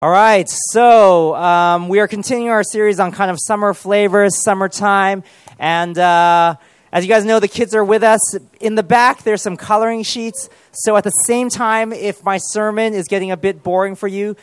All right, so um, we are continuing our series on kind of summer flavors, summertime, and uh, as you guys know, the kids are with us. In the back, there's some coloring sheets. So at the same time, if my sermon is getting a bit boring for you,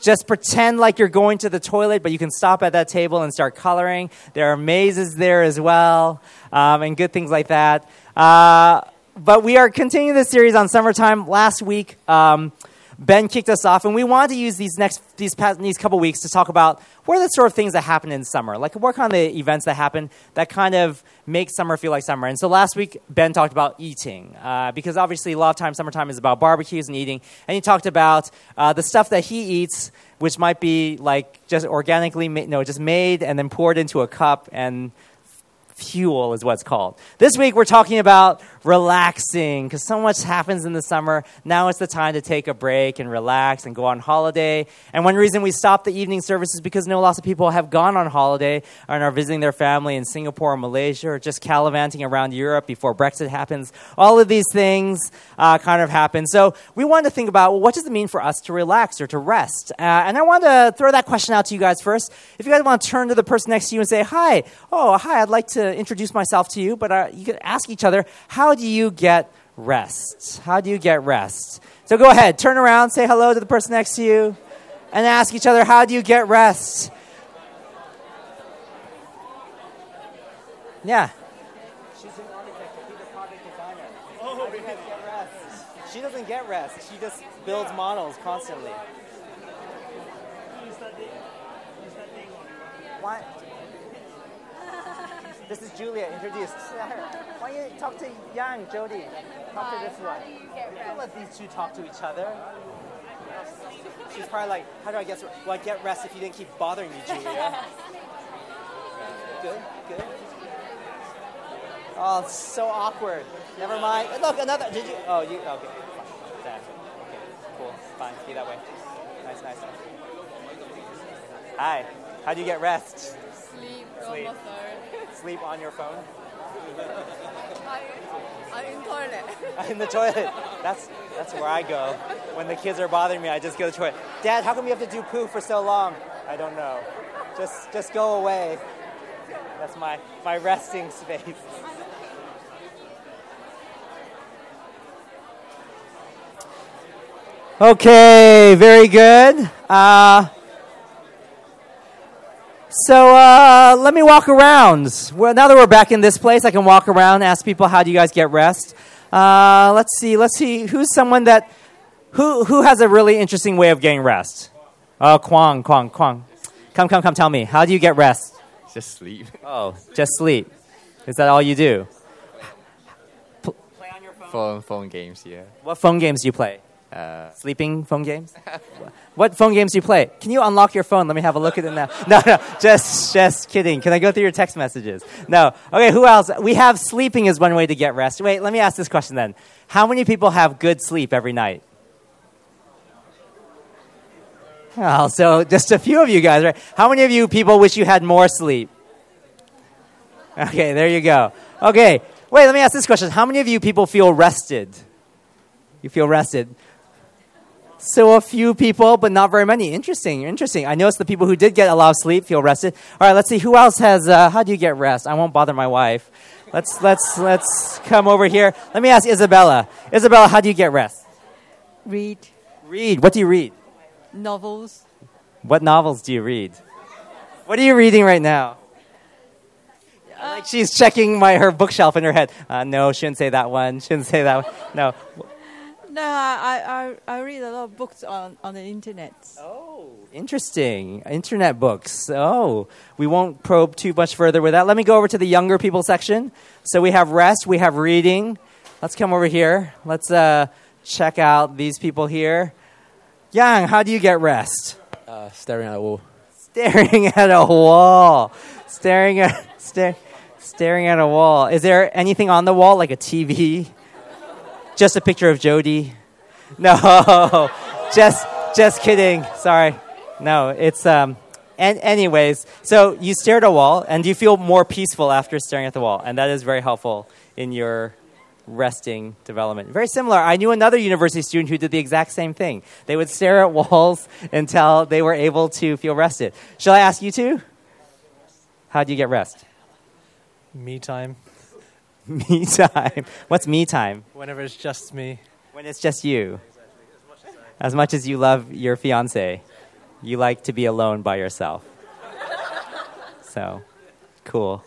just pretend like you're going to the toilet, but you can stop at that table and start coloring. There are mazes there as well, um, and good things like that. Uh, but we are continuing this series on summertime. Last week, um, Ben kicked us off, and we wanted to use these next these past these couple weeks to talk about what are the sort of things that happen in summer, like what kind of events that happen that kind of make summer feel like summer. And so last week Ben talked about eating uh, because obviously a lot of times summertime is about barbecues and eating, and he talked about uh, the stuff that he eats, which might be like just organically, ma- no, just made and then poured into a cup and Huel is what it's called. This week we're talking about relaxing because so much happens in the summer. Now it's the time to take a break and relax and go on holiday. And one reason we stopped the evening service is because no lots of people have gone on holiday and are visiting their family in Singapore or Malaysia or just gallivanting around Europe before Brexit happens. All of these things uh, kind of happen. So we wanted to think about well, what does it mean for us to relax or to rest? Uh, and I wanted to throw that question out to you guys first. If you guys want to turn to the person next to you and say, hi, oh, hi, I'd like to introduce myself to you, but uh, you could ask each other, how do you get rest? How do you get rest? So go ahead, turn around, say hello to the person next to you, and ask each other, how do you get rest? Yeah. She's an architect, a project designer. Do you get rest? She doesn't get rest, she just builds models constantly. Why? This is Julia, introduced. Why don't you talk to Yang, Jody? Talk to this one. Don't let these two talk to each other. She's probably like, how do I get rest? well, I get rest if you didn't keep bothering me, Julia? good, good. Oh, it's so awkward. Never mind. Look, another. Did you? Oh, you. Okay. Fine. Okay. Cool. Fine. Be that way. Nice, nice. Hi. How do you get rest? Sleep, Sleep. on my phone. Sleep on your phone? I, I'm in toilet. in the toilet. That's that's where I go. When the kids are bothering me, I just go to the toilet. Dad, how come you have to do poo for so long? I don't know. Just just go away. That's my my resting space. Okay, very good. Uh, so uh, let me walk around. Well, now that we're back in this place, I can walk around, ask people, "How do you guys get rest?" Uh, let's see. Let's see. Who's someone that who who has a really interesting way of getting rest? Oh, Kwang, Kwang, Kwang. Come, come, come. Tell me, how do you get rest? Just sleep. Oh, just sleep. Is that all you do? P- play on your phone. Phone phone games, yeah. What phone games do you play? Uh, Sleeping phone games? what phone games do you play? Can you unlock your phone? Let me have a look at it now. No, no, just, just kidding. Can I go through your text messages? No. Okay, who else? We have sleeping is one way to get rest. Wait, let me ask this question then. How many people have good sleep every night? Oh, so just a few of you guys, right? How many of you people wish you had more sleep? Okay, there you go. Okay, wait, let me ask this question. How many of you people feel rested? You feel rested? So a few people, but not very many. Interesting, interesting. I noticed the people who did get a lot of sleep feel rested. All right, let's see who else has. Uh, how do you get rest? I won't bother my wife. Let's let's let's come over here. Let me ask Isabella. Isabella, how do you get rest? Read Read. What do you read? novels. What novels do you read? What are you reading right now? like she's checking my her bookshelf in her head. Uh, no, shouldn't say that one. Shouldn't say that one. No. No, I, I, I read a lot of books on, on the internet. Oh, interesting. Internet books. Oh, we won't probe too much further with that. Let me go over to the younger people section. So we have rest, we have reading. Let's come over here. Let's uh, check out these people here. Yang, how do you get rest? uh, staring at a wall. Staring at a wall. Staring at sta- staring at a wall. Is there anything on the wall like a TV? Just a picture of Jody? No. just just kidding. Sorry. No, it's um and anyways, so you stare at a wall and you feel more peaceful after staring at the wall, and that is very helpful in your resting development. Very similar. I knew another university student who did the exact same thing. They would stare at walls until they were able to feel rested. Shall I ask you to? How do you get rest? Me time. Me time. What's me time? Whenever it's just me. When it's just you. As much as you love your fiance, you like to be alone by yourself. So, cool.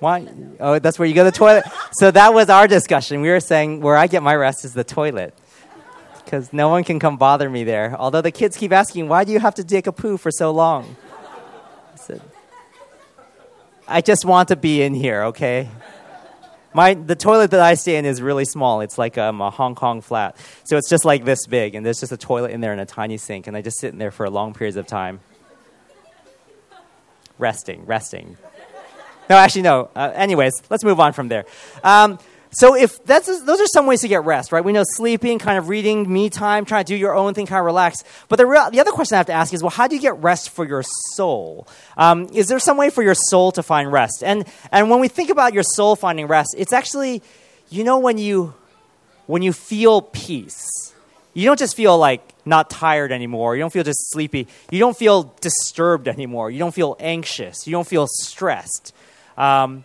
Why? Oh, that's where you go to the toilet. So that was our discussion. We were saying where I get my rest is the toilet. Because no one can come bother me there. Although the kids keep asking, why do you have to take a poo for so long? I said, I just want to be in here, okay? My, the toilet that I stay in is really small. It's like um, a Hong Kong flat. So it's just like this big, and there's just a toilet in there and a tiny sink, and I just sit in there for long periods of time. Resting, resting. No, actually, no. Uh, anyways, let's move on from there. Um, so if that's those are some ways to get rest, right? We know sleeping, kind of reading, me time, trying to do your own thing, kind of relax. But the real, the other question I have to ask is, well, how do you get rest for your soul? Um, is there some way for your soul to find rest? And and when we think about your soul finding rest, it's actually, you know, when you when you feel peace, you don't just feel like not tired anymore. You don't feel just sleepy. You don't feel disturbed anymore. You don't feel anxious. You don't feel stressed. Um,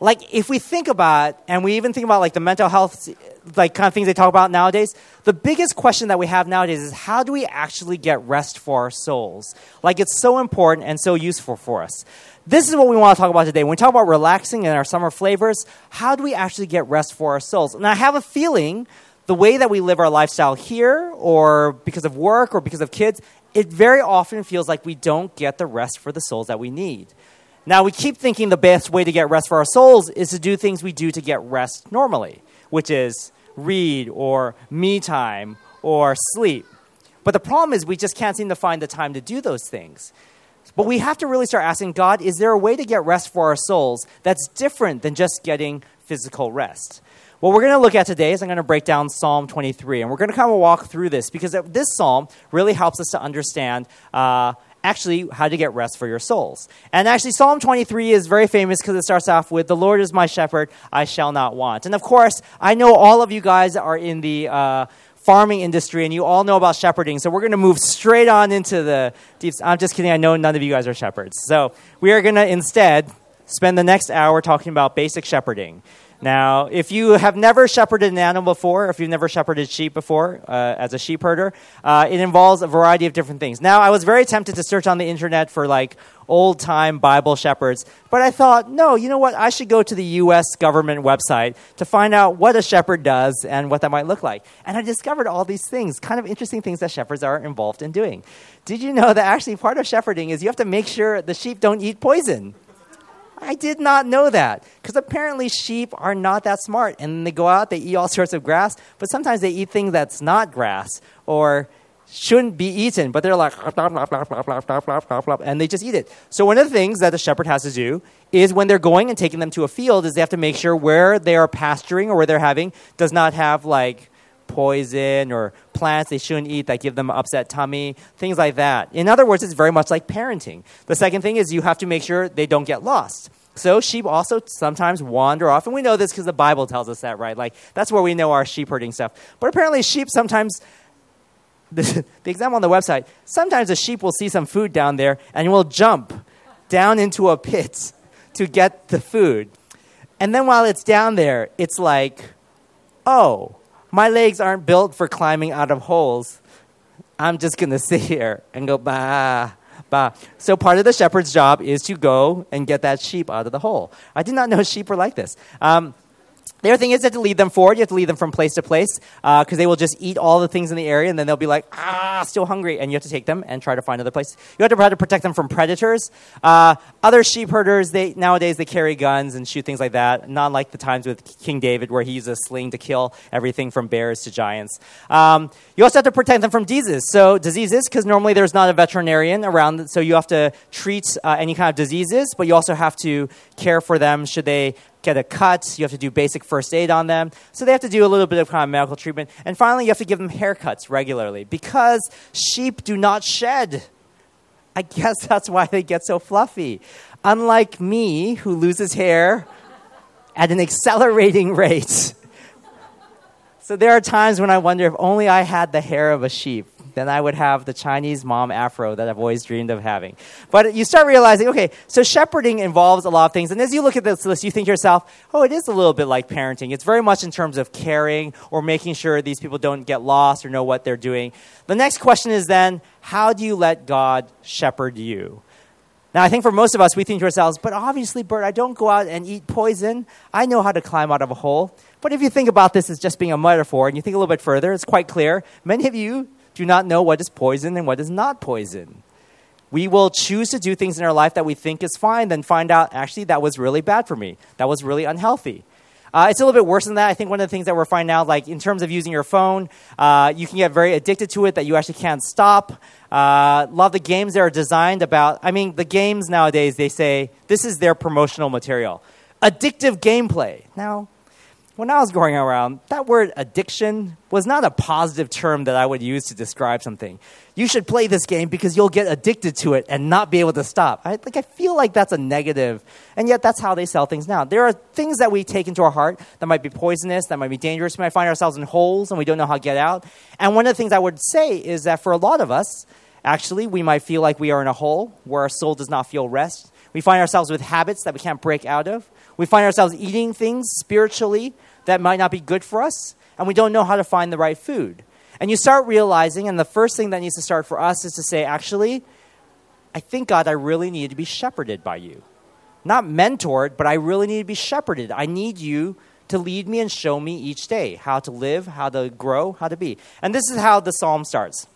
like if we think about and we even think about like the mental health like kind of things they talk about nowadays the biggest question that we have nowadays is how do we actually get rest for our souls? Like it's so important and so useful for us. This is what we want to talk about today. When we talk about relaxing and our summer flavors how do we actually get rest for our souls? And i have a feeling the way that we live our lifestyle here or because of work or because of kids it very often feels like we don't get the rest for the souls that we need now, we keep thinking the best way to get rest for our souls is to do things we do to get rest normally, which is read or me time or sleep. But the problem is we just can't seem to find the time to do those things. But we have to really start asking God, is there a way to get rest for our souls that's different than just getting physical rest? What we're going to look at today is I'm going to break down Psalm 23, and we're going to kind of walk through this because this psalm really helps us to understand uh, actually how to get rest for your souls. And actually, Psalm 23 is very famous because it starts off with, The Lord is my shepherd, I shall not want. And of course, I know all of you guys are in the uh, farming industry and you all know about shepherding, so we're going to move straight on into the deep. I'm just kidding, I know none of you guys are shepherds. So we are going to instead spend the next hour talking about basic shepherding. Now, if you have never shepherded an animal before, if you've never shepherded sheep before uh, as a sheep herder, uh, it involves a variety of different things. Now, I was very tempted to search on the internet for like old time Bible shepherds, but I thought, no, you know what? I should go to the U.S. government website to find out what a shepherd does and what that might look like. And I discovered all these things, kind of interesting things that shepherds are involved in doing. Did you know that actually part of shepherding is you have to make sure the sheep don't eat poison? I did not know that because apparently sheep are not that smart and they go out, they eat all sorts of grass, but sometimes they eat things that's not grass or shouldn't be eaten, but they're like, and they just eat it. So one of the things that the shepherd has to do is when they're going and taking them to a field is they have to make sure where they are pasturing or where they're having does not have like poison or plants they shouldn't eat that give them upset tummy, things like that. In other words, it's very much like parenting. The second thing is you have to make sure they don't get lost. So sheep also sometimes wander off, and we know this because the Bible tells us that, right? Like that's where we know our sheep herding stuff. But apparently, sheep sometimes. The, the example on the website. Sometimes a sheep will see some food down there and will jump down into a pit to get the food. And then while it's down there, it's like, oh, my legs aren't built for climbing out of holes. I'm just going to sit here and go, bah, bah. So part of the shepherd's job is to go and get that sheep out of the hole. I did not know sheep were like this. Um, the other thing is you have to lead them forward. You have to lead them from place to place because uh, they will just eat all the things in the area and then they'll be like, ah, still hungry. And you have to take them and try to find other places. You have to try to protect them from predators. Uh, other sheep herders, they, nowadays, they carry guns and shoot things like that. Not like the times with King David where he used a sling to kill everything from bears to giants. Um, you also have to protect them from diseases. So diseases, because normally there's not a veterinarian around, so you have to treat uh, any kind of diseases, but you also have to care for them should they get a cut. You have to do basic first aid on them. So they have to do a little bit of kind of medical treatment. And finally, you have to give them haircuts regularly because sheep do not shed. I guess that's why they get so fluffy. Unlike me, who loses hair at an accelerating rate. So there are times when I wonder if only I had the hair of a sheep, then I would have the Chinese mom afro that I've always dreamed of having. But you start realizing, okay, so shepherding involves a lot of things. And as you look at this list, you think to yourself, oh, it is a little bit like parenting. It's very much in terms of caring or making sure these people don't get lost or know what they're doing. The next question is then, how do you let God shepherd you? Now, I think for most of us, we think to ourselves, but obviously, Bert, I don't go out and eat poison. I know how to climb out of a hole. But if you think about this as just being a metaphor and you think a little bit further, it's quite clear. Many of you do not know what is poison and what is not poison. We will choose to do things in our life that we think is fine, then find out, actually, that was really bad for me. That was really unhealthy. Uh, it's a little bit worse than that. I think one of the things that we're finding out, like in terms of using your phone, uh, you can get very addicted to it that you actually can't stop. Uh, a lot of the games that are designed about, I mean, the games nowadays, they say this is their promotional material. Addictive gameplay. Now, when I was growing around, that word addiction was not a positive term that I would use to describe something. You should play this game because you'll get addicted to it and not be able to stop. I, like, I feel like that's a negative. negative, and yet that's how they sell things now. There are things that we take into our heart that might be poisonous, that might be dangerous. We might find ourselves in holes and we don't know how to get out. And one of the things I would say is that for a lot of us, actually, we might feel like we are in a hole where our soul does not feel rest. We find ourselves with habits that we can't break out of. We find ourselves eating things spiritually that might not be good for us, and we don't know how to find the right food. And you start realizing, and the first thing that needs to start for us is to say, actually, I think, God, I really need to be shepherded by you. Not mentored, but I really need to be shepherded. I need you to lead me and show me each day how to live, how to grow, how to be. And this is how the psalm starts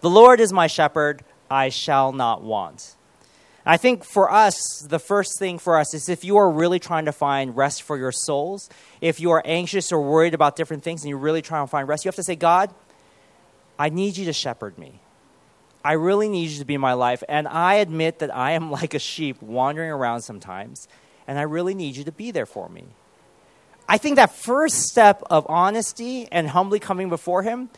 The Lord is my shepherd, I shall not want. I think for us, the first thing for us is if you are really trying to find rest for your souls, if you are anxious or worried about different things and you're really trying to find rest, you have to say, God, I need you to shepherd me. I really need you to be in my life. And I admit that I am like a sheep wandering around sometimes, and I really need you to be there for me. I think that first step of honesty and humbly coming before Him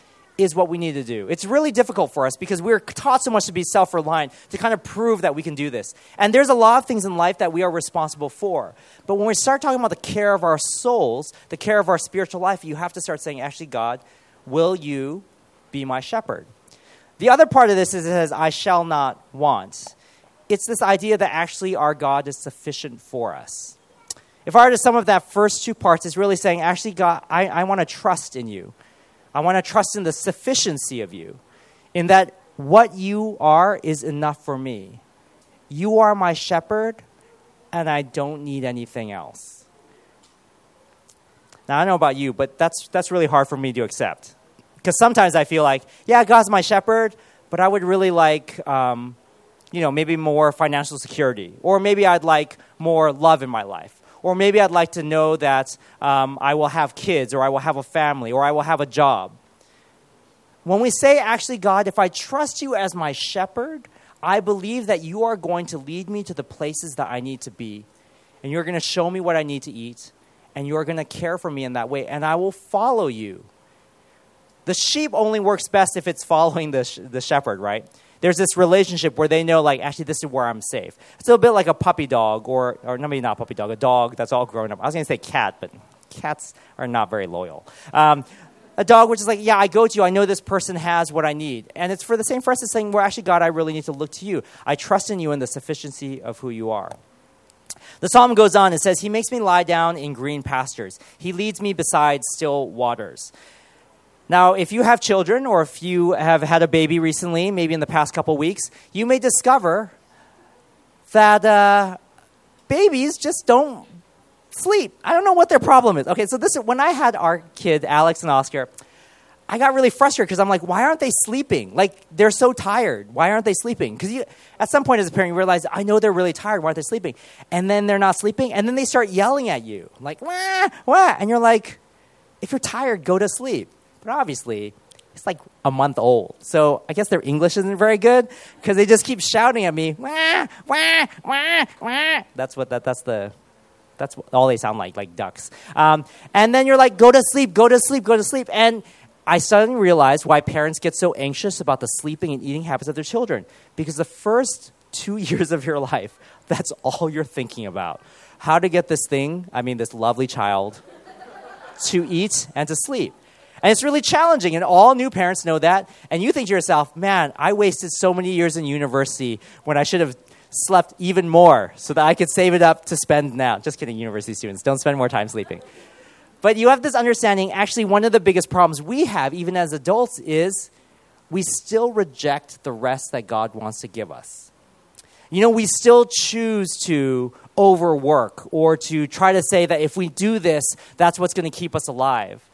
is what we need to do. It's really difficult for us because we're taught so much to be self reliant, to kind of prove that we can do this. And there's a lot of things in life that we are responsible for. But when we start talking about the care of our souls, the care of our spiritual life, you have to start saying, actually, God, will you be my shepherd? The other part of this is it says, I shall not want. It's this idea that actually our God is sufficient for us. If I were to sum up that first two parts, it's really saying, actually, God, I, I want to trust in you. I want to trust in the sufficiency of you, in that what you are is enough for me. You are my shepherd, and I don't need anything else. Now, I don't know about you, but that's, that's really hard for me to accept. Because sometimes I feel like, yeah, God's my shepherd, but I would really like, um, you know, maybe more financial security, or maybe I'd like more love in my life or maybe I'd like to know that um, I will have kids, or I will have a family, or I will have a job. When we say, actually, God, if I trust you as my shepherd, I believe that you are going to lead me to the places that I need to be. And you're going to show me what I need to eat. And you're going to care for me in that way. And I will follow you. The sheep only works best if it's following the, sh- the shepherd, right? There's this relationship where they know, like, actually, this is where I'm safe. It's a bit like a puppy dog, or, or maybe not puppy dog, a dog that's all grown up. I was going to say cat, but cats are not very loyal. Um, a dog which is like, yeah, I go to you. I know this person has what I need. And it's for the same for us as saying, well, actually, God, I really need to look to you. I trust in you and the sufficiency of who you are. The psalm goes on and says, He makes me lie down in green pastures. He leads me beside still waters. Now, if you have children or if you have had a baby recently, maybe in the past couple weeks, you may discover that uh, babies just don't sleep. I don't know what their problem is. Okay, so this when I had our kid Alex and Oscar, I got really frustrated because I'm like, why aren't they sleeping? Like they're so tired. Why aren't they sleeping? Because at some point as a parent, you realize I know they're really tired. Why aren't they sleeping? And then they're not sleeping, and then they start yelling at you like wah wah, and you're like, if you're tired, go to sleep. But obviously, it's like a month old. So I guess their English isn't very good because they just keep shouting at me. Wah, wah, wah, wah. That's what that, that's the that's all they sound like, like ducks. Um, and then you're like, go to sleep, go to sleep, go to sleep. And I suddenly realized why parents get so anxious about the sleeping and eating habits of their children. Because the first two years of your life, that's all you're thinking about. How to get this thing, I mean, this lovely child, to eat and to sleep. And it's really challenging, and all new parents know that. And you think to yourself, man, I wasted so many years in university when I should have slept even more so that I could save it up to spend now. Just kidding, university students. Don't spend more time sleeping. But you have this understanding actually, one of the biggest problems we have, even as adults, is we still reject the rest that God wants to give us. You know, we still choose to overwork or to try to say that if we do this, that's what's going to keep us alive.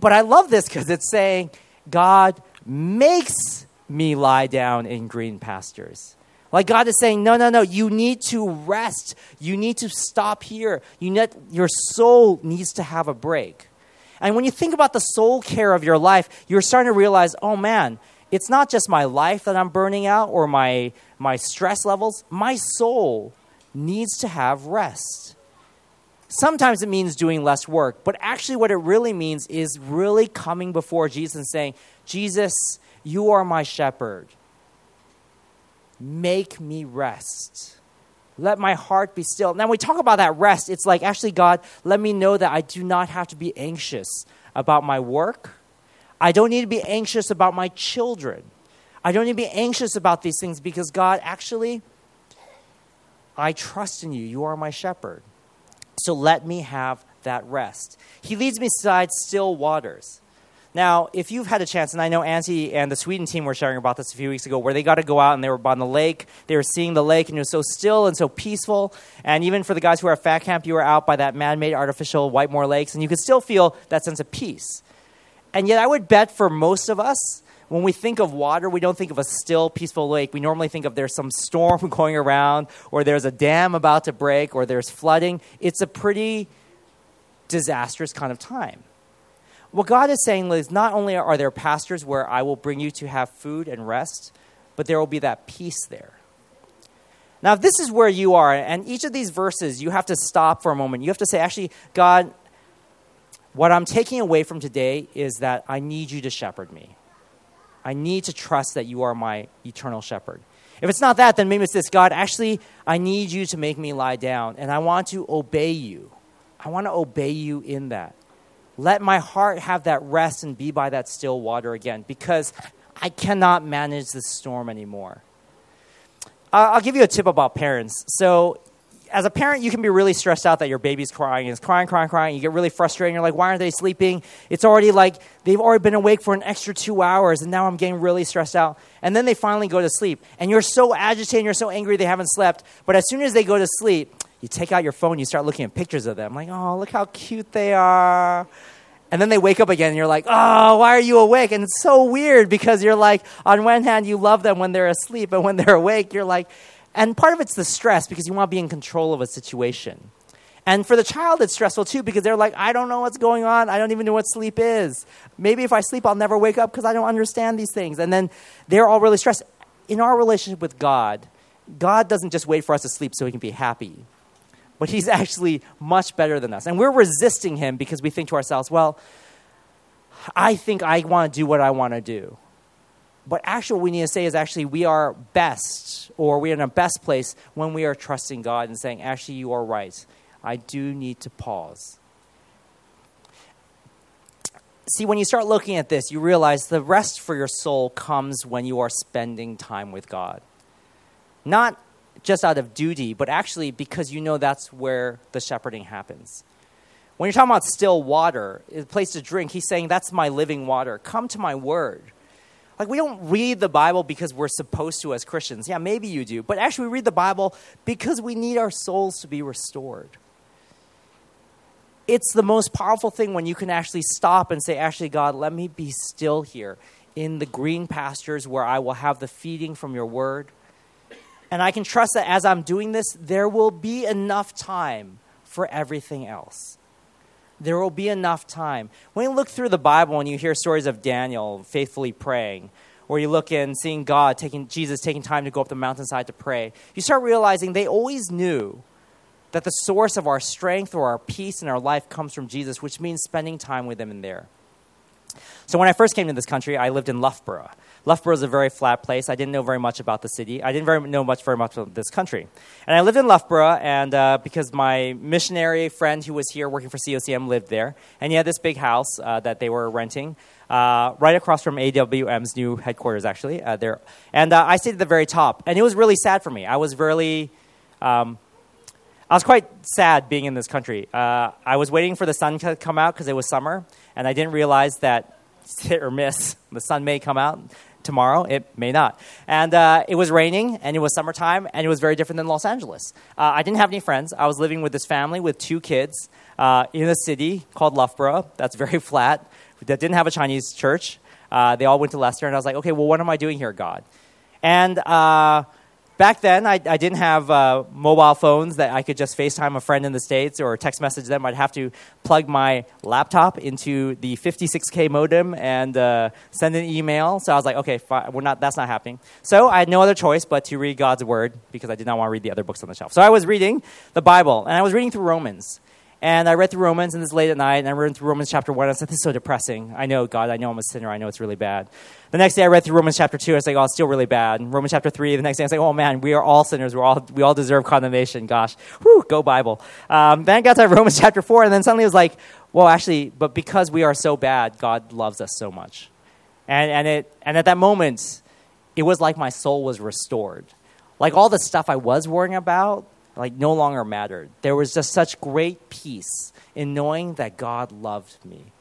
But I love this because it's saying, God makes me lie down in green pastures. Like God is saying, no, no, no, you need to rest. You need to stop here. You need, your soul needs to have a break. And when you think about the soul care of your life, you're starting to realize, oh man, it's not just my life that I'm burning out or my, my stress levels. My soul needs to have rest. Sometimes it means doing less work, but actually, what it really means is really coming before Jesus and saying, Jesus, you are my shepherd. Make me rest. Let my heart be still. Now, when we talk about that rest, it's like, actually, God, let me know that I do not have to be anxious about my work. I don't need to be anxious about my children. I don't need to be anxious about these things because, God, actually, I trust in you. You are my shepherd. So let me have that rest. He leads me beside still waters. Now, if you've had a chance, and I know Auntie and the Sweden team were sharing about this a few weeks ago, where they got to go out and they were on the lake, they were seeing the lake, and it was so still and so peaceful. And even for the guys who are at Fat Camp, you were out by that man made artificial Whitemoor Lakes, and you could still feel that sense of peace. And yet, I would bet for most of us, when we think of water, we don't think of a still, peaceful lake. We normally think of there's some storm going around, or there's a dam about to break, or there's flooding. It's a pretty disastrous kind of time. What God is saying is not only are there pastures where I will bring you to have food and rest, but there will be that peace there. Now, if this is where you are, and each of these verses, you have to stop for a moment. You have to say, actually, God, what I'm taking away from today is that I need you to shepherd me. I need to trust that you are my eternal shepherd. If it's not that, then maybe it's this God, actually, I need you to make me lie down, and I want to obey you. I want to obey you in that. Let my heart have that rest and be by that still water again because I cannot manage this storm anymore. Uh, I'll give you a tip about parents. So, as a parent, you can be really stressed out that your baby's crying. It's crying, crying, crying. You get really frustrated. You're like, why aren't they sleeping? It's already like they've already been awake for an extra two hours, and now I'm getting really stressed out. And then they finally go to sleep. And you're so agitated, you're so angry they haven't slept. But as soon as they go to sleep, you take out your phone, you start looking at pictures of them. Like, oh, look how cute they are. And then they wake up again and you're like, oh, why are you awake? And it's so weird because you're like, on one hand, you love them when they're asleep, and when they're awake, you're like, and part of it's the stress because you want to be in control of a situation. And for the child, it's stressful too because they're like, I don't know what's going on. I don't even know what sleep is. Maybe if I sleep, I'll never wake up because I don't understand these things. And then they're all really stressed. In our relationship with God, God doesn't just wait for us to sleep so he can be happy but he's actually much better than us. And we're resisting him because we think to ourselves, well, I think I want to do what I want to do. But actually, what we need to say is actually, we are best, or we're in a best place when we are trusting God and saying, actually, you are right. I do need to pause. See, when you start looking at this, you realize the rest for your soul comes when you are spending time with God. Not just out of duty, but actually because you know that's where the shepherding happens. When you're talking about still water, a place to drink, he's saying, That's my living water. Come to my word. Like, we don't read the Bible because we're supposed to as Christians. Yeah, maybe you do. But actually, we read the Bible because we need our souls to be restored. It's the most powerful thing when you can actually stop and say, Actually, God, let me be still here in the green pastures where I will have the feeding from your word and I can trust that as I'm doing this, there will be enough time for everything else. There will be enough time. When you look through the Bible and you hear stories of Daniel faithfully praying, or you look in seeing God taking Jesus taking time to go up the mountainside to pray, you start realizing they always knew that the source of our strength or our peace in our life comes from Jesus, which means spending time with him in there. So when I first came to this country, I lived in Loughborough. Loughborough is a very flat place. I didn't know very much about the city. I didn't very, know much very much about this country. And I lived in Loughborough, and uh, because my missionary friend who was here working for COCM lived there, and he had this big house uh, that they were renting. Uh, right across from AWM's new headquarters, actually. Uh, there, and uh, I stayed at the very top, and it was really sad for me. I was really, um, I was quite sad being in this country. Uh, I was waiting for the sun to come out because it was summer, and I didn't realize that hit or miss, the sun may come out tomorrow, it may not. And uh, it was raining, and it was summertime, and it was very different than Los Angeles. Uh, I didn't have any friends. I was living with this family with two kids uh, in a city called Loughborough. That's very flat. That didn't have a Chinese church. Uh, they all went to Leicester, and I was like, okay, well, what am I doing here, God? And uh, back then, I, I didn't have uh, mobile phones that I could just FaceTime a friend in the States or text message them. I'd have to plug my laptop into the 56K modem and uh, send an email. So I was like, okay, we're not, that's not happening. So I had no other choice but to read God's Word because I did not want to read the other books on the shelf. So I was reading the Bible, and I was reading through Romans. And I read through Romans, and this late at night, and I read through Romans chapter 1. I said, This is so depressing. I know, God, I know I'm a sinner. I know it's really bad. The next day, I read through Romans chapter 2. I was like, Oh, it's still really bad. And Romans chapter 3, the next day, I was like, Oh, man, we are all sinners. We're all, we all deserve condemnation. Gosh. Whew, go Bible. Um, then I got to Romans chapter 4, and then suddenly it was like, Well, actually, but because we are so bad, God loves us so much. And, and, it, and at that moment, it was like my soul was restored. Like all the stuff I was worrying about, like no longer mattered. There was just such great peace in knowing that God loved me.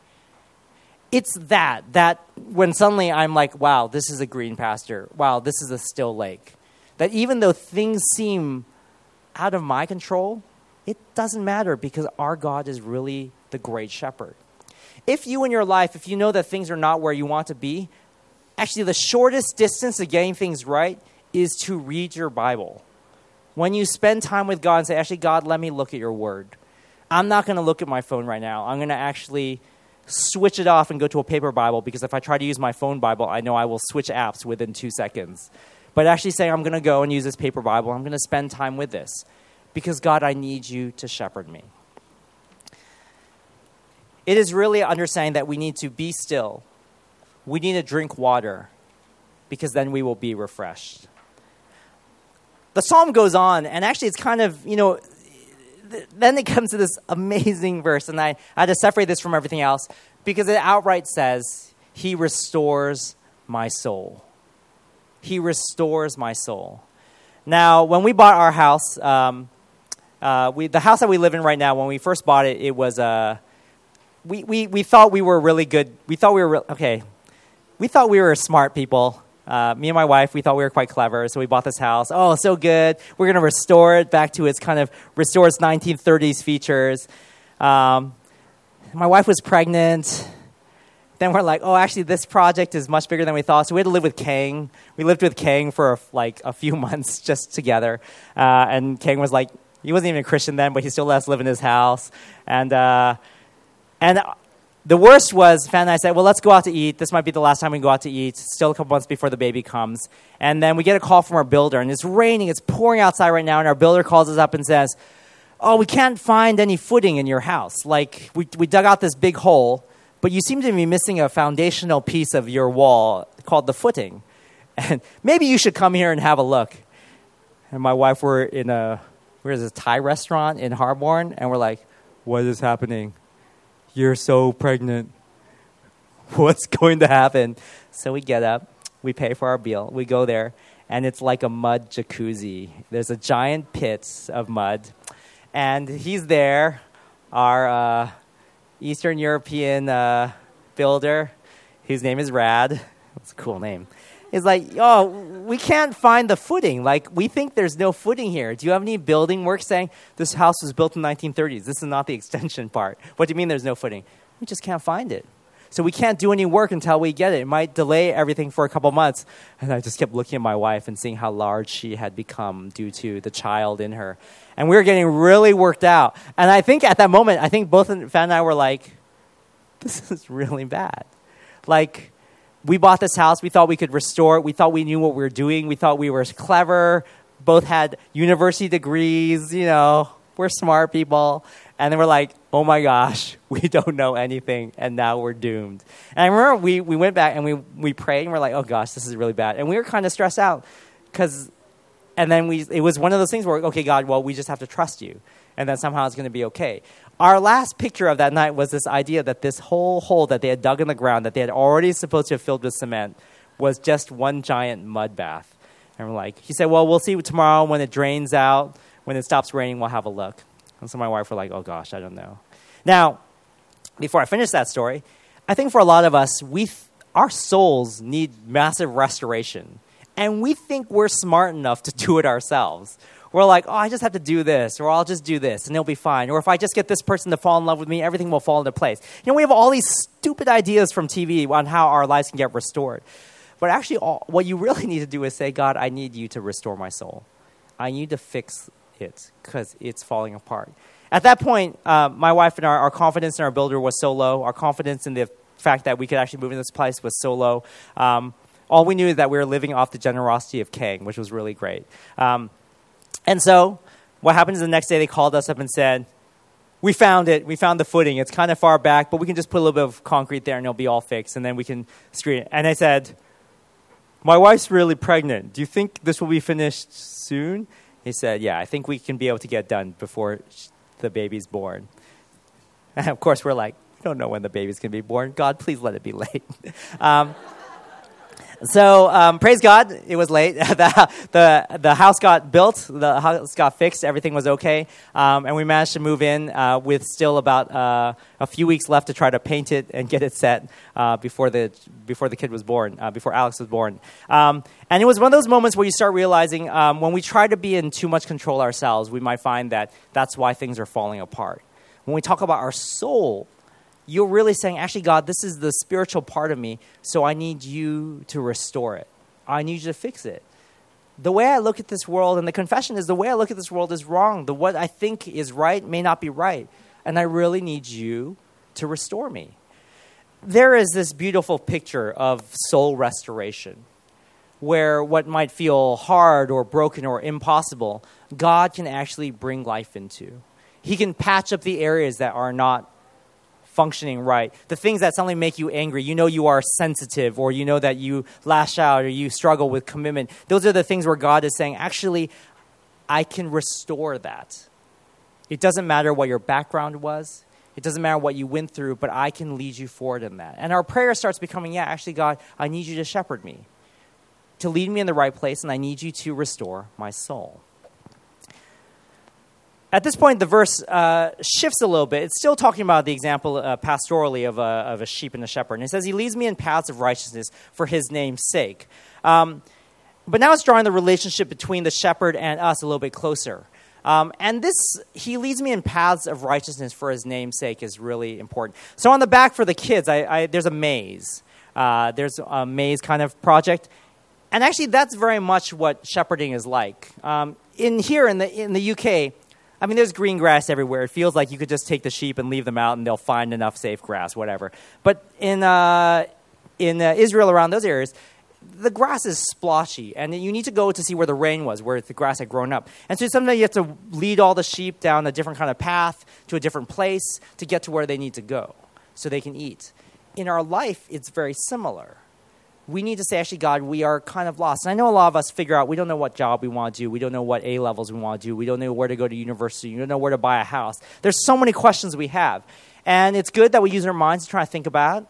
It's that, that when suddenly I'm like, wow, this is a green pasture. Wow, this is a still lake. That even though things seem out of my control, it doesn't matter because our God is really the great shepherd. If you in your life, if you know that things are not where you want to be, actually the shortest distance to getting things right is to read your Bible. When you spend time with God and say, actually, God, let me look at your word. I'm not going to look at my phone right now. I'm going to actually switch it off and go to a paper Bible because if I try to use my phone Bible, I know I will switch apps within two seconds. But actually saying, I'm going to go and use this paper Bible, I'm going to spend time with this because God, I need you to shepherd me. It is really understanding that we need to be still. We need to drink water because then we will be refreshed. The psalm goes on, and actually, it's kind of, you know, then it comes to this amazing verse, and I, I had to separate this from everything else because it outright says, He restores my soul. He restores my soul. Now, when we bought our house, um, uh, we, the house that we live in right now, when we first bought it, it was, uh, we, we, we thought we were really good. We thought we were, re- okay, we thought we were smart people. Uh, me and my wife, we thought we were quite clever, so we bought this house. Oh, so good. We're going to restore it back to its kind of restore its 1930s features. Um, my wife was pregnant. Then we're like, oh, actually, this project is much bigger than we thought. So we had to live with Kang. We lived with Kang for like a few months just together. Uh, and Kang was like, he wasn't even a Christian then, but he still let us live in his house. And uh, and the worst was, Fan and I said, well, let's go out to eat. This might be the last time we go out to eat. Still a couple months before the baby comes. And then we get a call from our builder, and it's raining. It's pouring outside right now, and our builder calls us up and says, oh, we can't find any footing in your house. Like, we, we dug out this big hole, but you seem to be missing a foundational piece of your wall called the footing. And maybe you should come here and have a look. And my wife were in a, where is this, Thai restaurant in Harborne, and we're like, what is happening? You're so pregnant. What's going to happen? So we get up, we pay for our bill, we go there, and it's like a mud jacuzzi. There's a giant pit of mud, and he's there, our uh, Eastern European uh, builder, whose name is Rad. That's a cool name. Is like, oh, we can't find the footing. Like, we think there's no footing here. Do you have any building work saying this house was built in the 1930s? This is not the extension part. What do you mean there's no footing? We just can't find it. So we can't do any work until we get it. It might delay everything for a couple months. And I just kept looking at my wife and seeing how large she had become due to the child in her. And we were getting really worked out. And I think at that moment, I think both Fan and I were like, this is really bad. Like, we bought this house. We thought we could restore it. We thought we knew what we were doing. We thought we were clever. Both had university degrees, you know, we're smart people. And then we're like, oh my gosh, we don't know anything, and now we're doomed. And I remember we, we went back and we, we prayed, and we're like, oh gosh, this is really bad. And we were kind of stressed out because, and then we, it was one of those things where, okay, God, well, we just have to trust you, and then somehow it's going to be okay. Our last picture of that night was this idea that this whole hole that they had dug in the ground, that they had already supposed to have filled with cement, was just one giant mud bath. And we're like, he said, well, we'll see tomorrow when it drains out. When it stops raining, we'll have a look. And so my wife were like, oh gosh, I don't know. Now, before I finish that story, I think for a lot of us, we th- our souls need massive restoration. And we think we're smart enough to do it ourselves. We're like, oh, I just have to do this, or I'll just do this, and it'll be fine. Or if I just get this person to fall in love with me, everything will fall into place. You know, we have all these stupid ideas from TV on how our lives can get restored. But actually, all, what you really need to do is say, God, I need you to restore my soul. I need to fix it because it's falling apart. At that point, uh, my wife and our, our confidence in our builder was so low. Our confidence in the fact that we could actually move in this place was so low. Um, all we knew is that we were living off the generosity of Kang, which was really great. Um, and so, what happened is the next day they called us up and said, we found it. We found the footing. It's kind of far back, but we can just put a little bit of concrete there and it'll be all fixed, and then we can screen it. And I said, My wife's really pregnant. Do you think this will be finished soon? He said, Yeah, I think we can be able to get done before the baby's born. And of course, we're like, We don't know when the baby's going to be born. God, please let it be late. um, so um, praise God, it was late. the, the, the house got built, the house got fixed, everything was okay, um, and we managed to move in uh, with still about uh, a few weeks left to try to paint it and get it set uh, before the before the kid was born, uh, before Alex was born. Um, and it was one of those moments where you start realizing um, when we try to be in too much control ourselves, we might find that that's why things are falling apart. When we talk about our soul, you're really saying, actually, God, this is the spiritual part of me, so I need you to restore it. I need you to fix it. The way I look at this world, and the confession is the way I look at this world is wrong. The what I think is right may not be right. And I really need you to restore me. There is this beautiful picture of soul restoration where what might feel hard or broken or impossible, God can actually bring life into. He can patch up the areas that are not functioning right. The things that suddenly make you angry, you know you are sensitive, or you know that you lash out, or you struggle with commitment. Those are the things where God is saying, actually, I can restore that. It doesn't matter what your background was. It doesn't matter what you went through, but I can lead you forward in that. And our prayer starts becoming, yeah, actually, God, I need you to shepherd me, to lead me in the right place, and I need you to restore my soul at this point, the verse uh, shifts a little bit. It's still talking about the example uh, pastorally of a, of a sheep and a shepherd. And it says, He leads me in paths of righteousness for His name's sake. Um, but now it's drawing the relationship between the shepherd and us a little bit closer. Um, and this, He leads me in paths of righteousness for His name's sake is really important. So on the back for the kids, I, I, there's a maze. Uh, there's a maze kind of project. And actually, that's very much what shepherding is like. Um, in here in the, in the UK, I mean, there's green grass everywhere. It feels like you could just take the sheep and leave them out, and they'll find enough safe grass, whatever. But in uh, in uh, Israel, around those areas, the grass is splotchy, and you need to go to see where the rain was, where the grass had grown up. And so sometimes you have to lead all the sheep down a different kind of path to a different place to get to where they need to go, so they can eat. In our life, it's very similar we need to say, actually, God, we are kind of lost. And I know a lot of us figure out we don't know what job we want to do. We don't know what A levels we want to do. We don't know where to go to university. We don't know where to buy a house. There's so many questions we have. And it's good that we use our minds to try to think about.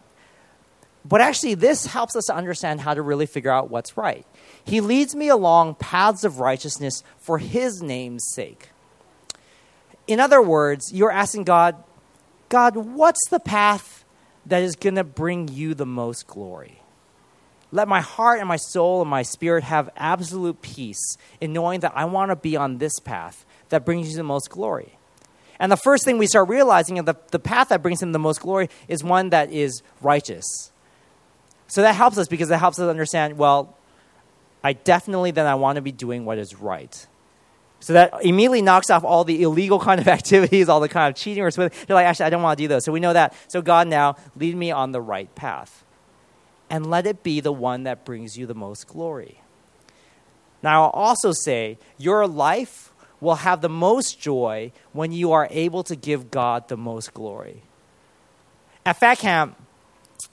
But actually, this helps us to understand how to really figure out what's right. He leads me along paths of righteousness for his name's sake. In other words, you're asking God, God, what's the path that is going to bring you the most glory? Let my heart and my soul and my spirit have absolute peace in knowing that I want to be on this path that brings you the most glory. And the first thing we start realizing is that the path that brings him the most glory is one that is righteous. So that helps us because it helps us understand, well, I definitely then I want to be doing what is right. So that immediately knocks off all the illegal kind of activities, all the kind of cheating or something. They're like, actually, I don't want to do those. So we know that. So God now lead me on the right path and let it be the one that brings you the most glory. Now, I'll also say your life will have the most joy when you are able to give God the most glory. At Fat Camp,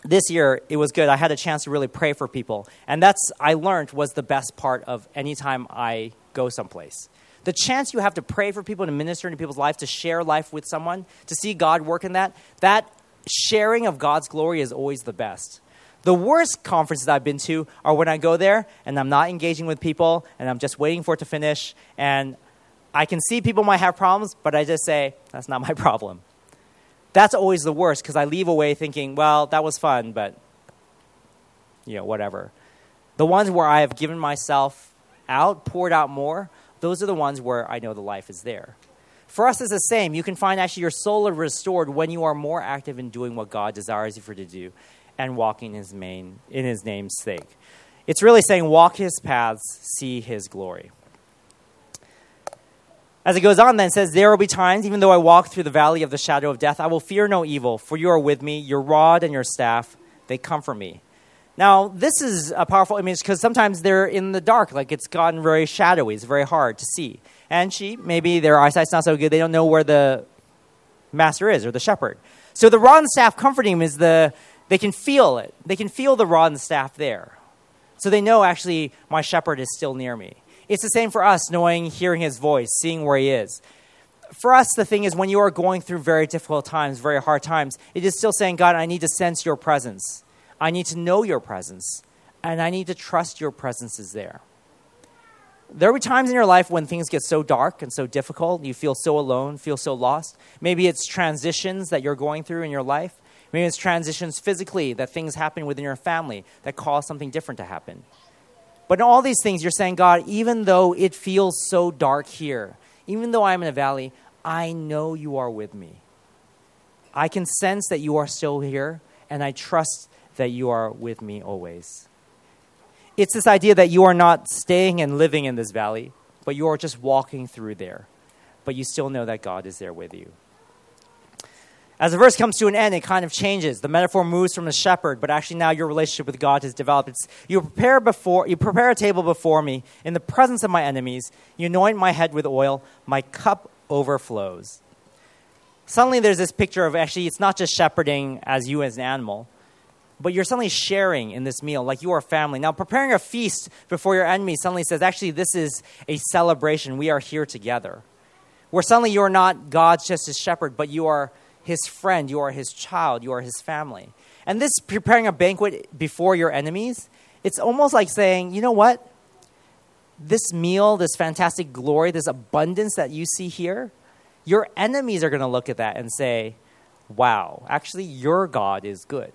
this year it was good. I had a chance to really pray for people, and that's I learned was the best part of any time I go someplace. The chance you have to pray for people, to minister into people's life, to share life with someone, to see God work in that, that sharing of God's glory is always the best. The worst conferences I've been to are when I go there and I'm not engaging with people and I'm just waiting for it to finish and I can see people might have problems, but I just say, that's not my problem. That's always the worst because I leave away thinking, well, that was fun, but, you know, whatever. The ones where I have given myself out, poured out more, those are the ones where I know the life is there. For us, it's the same. You can find actually your soul restored when you are more active in doing what God desires you for to do and walking his main, in his name's sake. It's really saying, walk his paths, see his glory. As it goes on, then, it says, There will be times, even though I walk through the valley of the shadow of death, I will fear no evil, for you are with me, your rod and your staff, they comfort me. Now, this is a powerful image because sometimes they're in the dark, like it's gotten very shadowy, it's very hard to see. And she, maybe their eyesight's not so good, they don't know where the master is or the shepherd. So the rod and staff comforting him is the, they can feel it. They can feel the rod and staff there. So they know actually my shepherd is still near me. It's the same for us, knowing, hearing his voice, seeing where he is. For us, the thing is, when you are going through very difficult times, very hard times, it is still saying, God, I need to sense your presence. I need to know your presence. And I need to trust your presence is there. There will be times in your life when things get so dark and so difficult, you feel so alone, feel so lost. Maybe it's transitions that you're going through in your life. Maybe it's transitions physically, that things happen within your family that cause something different to happen. But in all these things, you're saying, God, even though it feels so dark here, even though I'm in a valley, I know you are with me. I can sense that you are still here, and I trust that you are with me always. It's this idea that you are not staying and living in this valley, but you are just walking through there. But you still know that God is there with you. As the verse comes to an end, it kind of changes. The metaphor moves from a shepherd, but actually now your relationship with God has developed. It's, you prepare before you prepare a table before me in the presence of my enemies. You anoint my head with oil. My cup overflows. Suddenly, there's this picture of actually, it's not just shepherding as you as an animal, but you're suddenly sharing in this meal like you are family. Now, preparing a feast before your enemy suddenly says, actually, this is a celebration. We are here together. Where suddenly you are not God's just his shepherd, but you are his friend, you are his child, you are his family. And this preparing a banquet before your enemies, it's almost like saying, you know what? This meal, this fantastic glory, this abundance that you see here, your enemies are going to look at that and say, wow, actually, your God is good.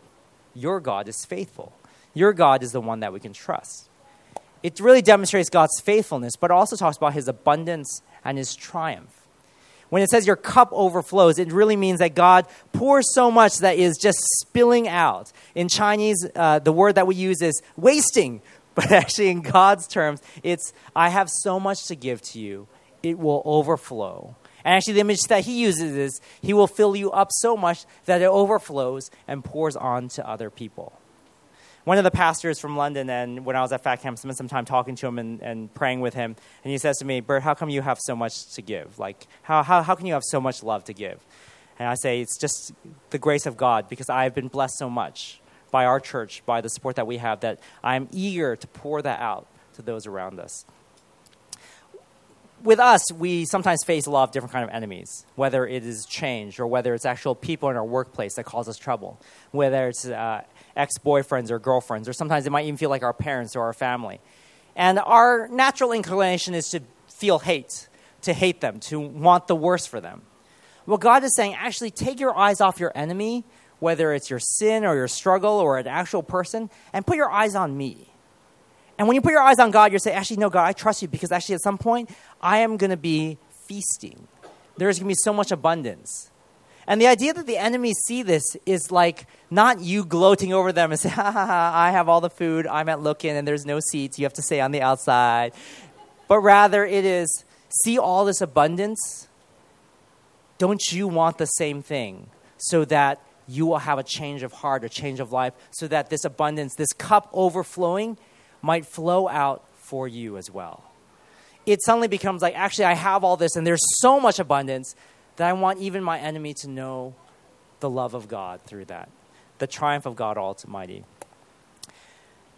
Your God is faithful. Your God is the one that we can trust. It really demonstrates God's faithfulness, but also talks about his abundance and his triumph. When it says your cup overflows, it really means that God pours so much that is just spilling out. In Chinese, uh, the word that we use is wasting, but actually, in God's terms, it's I have so much to give to you, it will overflow. And actually, the image that he uses is he will fill you up so much that it overflows and pours on to other people one of the pastors from London, and when I was at Fat Camp, spent some time talking to him and, and praying with him. And he says to me, Bert, how come you have so much to give? Like, how, how, how can you have so much love to give? And I say, it's just the grace of God because I've been blessed so much by our church, by the support that we have, that I'm eager to pour that out to those around us. With us, we sometimes face a lot of different kind of enemies, whether it is change or whether it's actual people in our workplace that cause us trouble, whether it's uh, ex boyfriends or girlfriends, or sometimes it might even feel like our parents or our family. And our natural inclination is to feel hate, to hate them, to want the worst for them. Well, God is saying, actually, take your eyes off your enemy, whether it's your sin or your struggle or an actual person, and put your eyes on me. And when you put your eyes on God, you're saying, actually, no, God, I trust you because actually at some point, I am going to be feasting. There's going to be so much abundance. And the idea that the enemies see this is like not you gloating over them and say, ha ha ha, I have all the food, I'm at Look-In, and there's no seats, you have to stay on the outside. But rather, it is see all this abundance. Don't you want the same thing so that you will have a change of heart, a change of life, so that this abundance, this cup overflowing, might flow out for you as well? it suddenly becomes like, actually, I have all this and there's so much abundance that I want even my enemy to know the love of God through that, the triumph of God Almighty.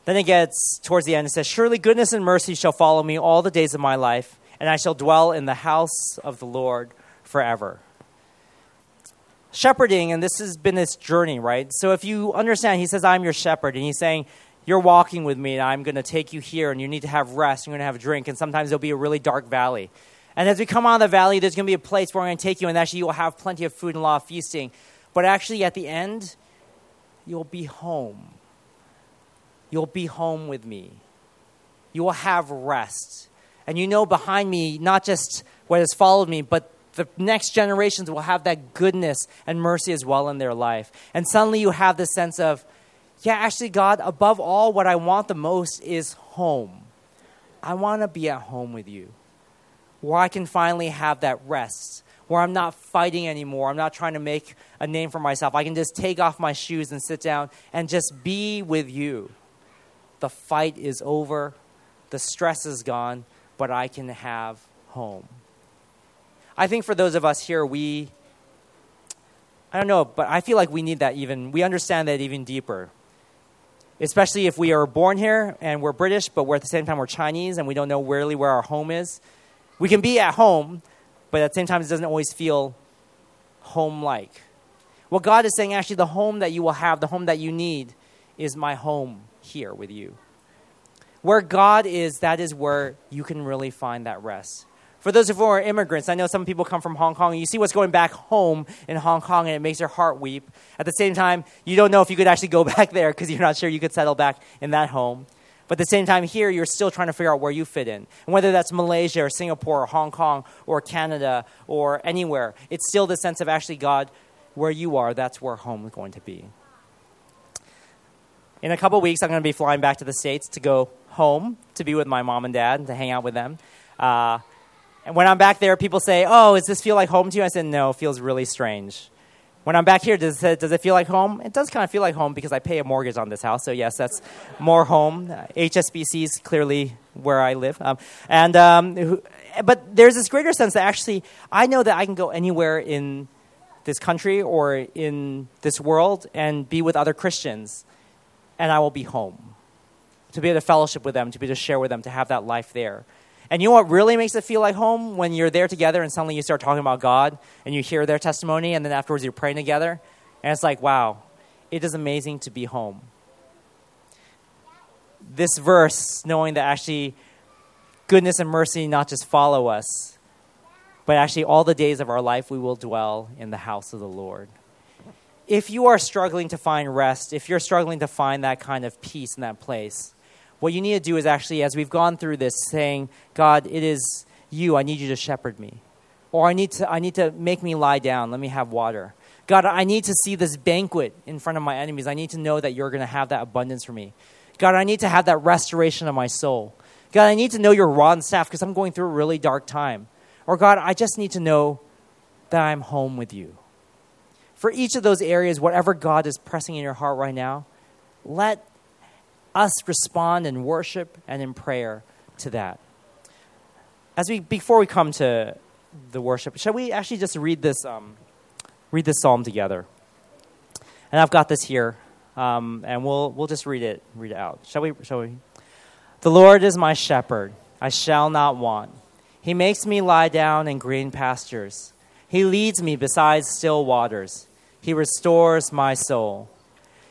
Then it gets towards the end, it says, Surely goodness and mercy shall follow me all the days of my life, and I shall dwell in the house of the Lord forever. Shepherding, and this has been this journey, right? So if you understand, he says, I'm your shepherd, and he's saying, You're walking with me, and I'm going to take you here, and you need to have rest, and you're going to have a drink, and sometimes there'll be a really dark valley. And as we come out of the valley, there's going to be a place where I'm going to take you, and actually you will have plenty of food and a lot of feasting. But actually, at the end, you'll be home. You'll be home with me. You will have rest. And you know behind me, not just what has followed me, but the next generations will have that goodness and mercy as well in their life. And suddenly you have this sense of, yeah, actually, God, above all, what I want the most is home. I want to be at home with you, where I can finally have that rest, where I'm not fighting anymore. I'm not trying to make a name for myself. I can just take off my shoes and sit down and just be with you. The fight is over, the stress is gone, but I can have home. I think for those of us here, we, I don't know, but I feel like we need that even, we understand that even deeper. Especially if we are born here and we're British, but we're at the same time we're Chinese and we don't know really where our home is. We can be at home, but at the same time it doesn't always feel home like. What God is saying, actually, the home that you will have, the home that you need, is my home here with you. Where God is, that is where you can really find that rest. For those of you who are immigrants, I know some people come from Hong Kong, and you see what's going back home in Hong Kong, and it makes your heart weep. At the same time, you don't know if you could actually go back there because you're not sure you could settle back in that home. But at the same time, here, you're still trying to figure out where you fit in. And whether that's Malaysia or Singapore or Hong Kong or Canada or anywhere, it's still the sense of actually, God, where you are, that's where home is going to be. In a couple weeks, I'm going to be flying back to the States to go home to be with my mom and dad and to hang out with them. Uh, and when I'm back there, people say, Oh, does this feel like home to you? I said, No, it feels really strange. When I'm back here, does it, does it feel like home? It does kind of feel like home because I pay a mortgage on this house. So, yes, that's more home. Uh, HSBC is clearly where I live. Um, and, um, but there's this greater sense that actually I know that I can go anywhere in this country or in this world and be with other Christians, and I will be home. To be able to fellowship with them, to be able to share with them, to have that life there. And you know what really makes it feel like home? When you're there together and suddenly you start talking about God and you hear their testimony and then afterwards you're praying together. And it's like, wow, it is amazing to be home. This verse, knowing that actually goodness and mercy not just follow us, but actually all the days of our life we will dwell in the house of the Lord. If you are struggling to find rest, if you're struggling to find that kind of peace in that place, what you need to do is actually, as we've gone through this, saying, God, it is you. I need you to shepherd me. Or I need to, I need to make me lie down. Let me have water. God, I need to see this banquet in front of my enemies. I need to know that you're going to have that abundance for me. God, I need to have that restoration of my soul. God, I need to know your rod and staff because I'm going through a really dark time. Or God, I just need to know that I'm home with you. For each of those areas, whatever God is pressing in your heart right now, let us respond in worship and in prayer to that. As we before we come to the worship, shall we actually just read this um, read this psalm together? And I've got this here, um, and we'll we'll just read it read it out. Shall we? Shall we? The Lord is my shepherd; I shall not want. He makes me lie down in green pastures. He leads me beside still waters. He restores my soul.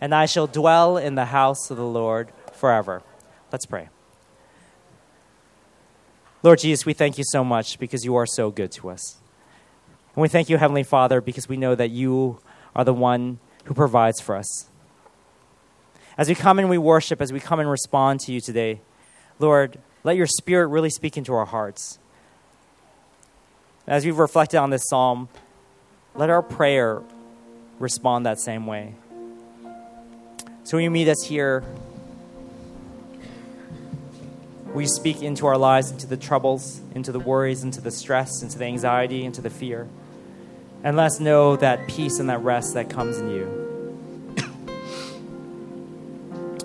and I shall dwell in the house of the Lord forever. Let's pray. Lord Jesus, we thank you so much because you are so good to us. And we thank you, Heavenly Father, because we know that you are the one who provides for us. As we come and we worship, as we come and respond to you today, Lord, let your spirit really speak into our hearts. As we've reflected on this psalm, let our prayer respond that same way. So when you meet us here, we speak into our lives, into the troubles, into the worries, into the stress, into the anxiety, into the fear. And let us know that peace and that rest that comes in you.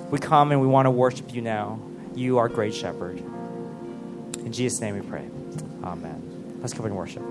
we come and we want to worship you now. You are great shepherd. In Jesus' name we pray. Amen. Let's come and worship.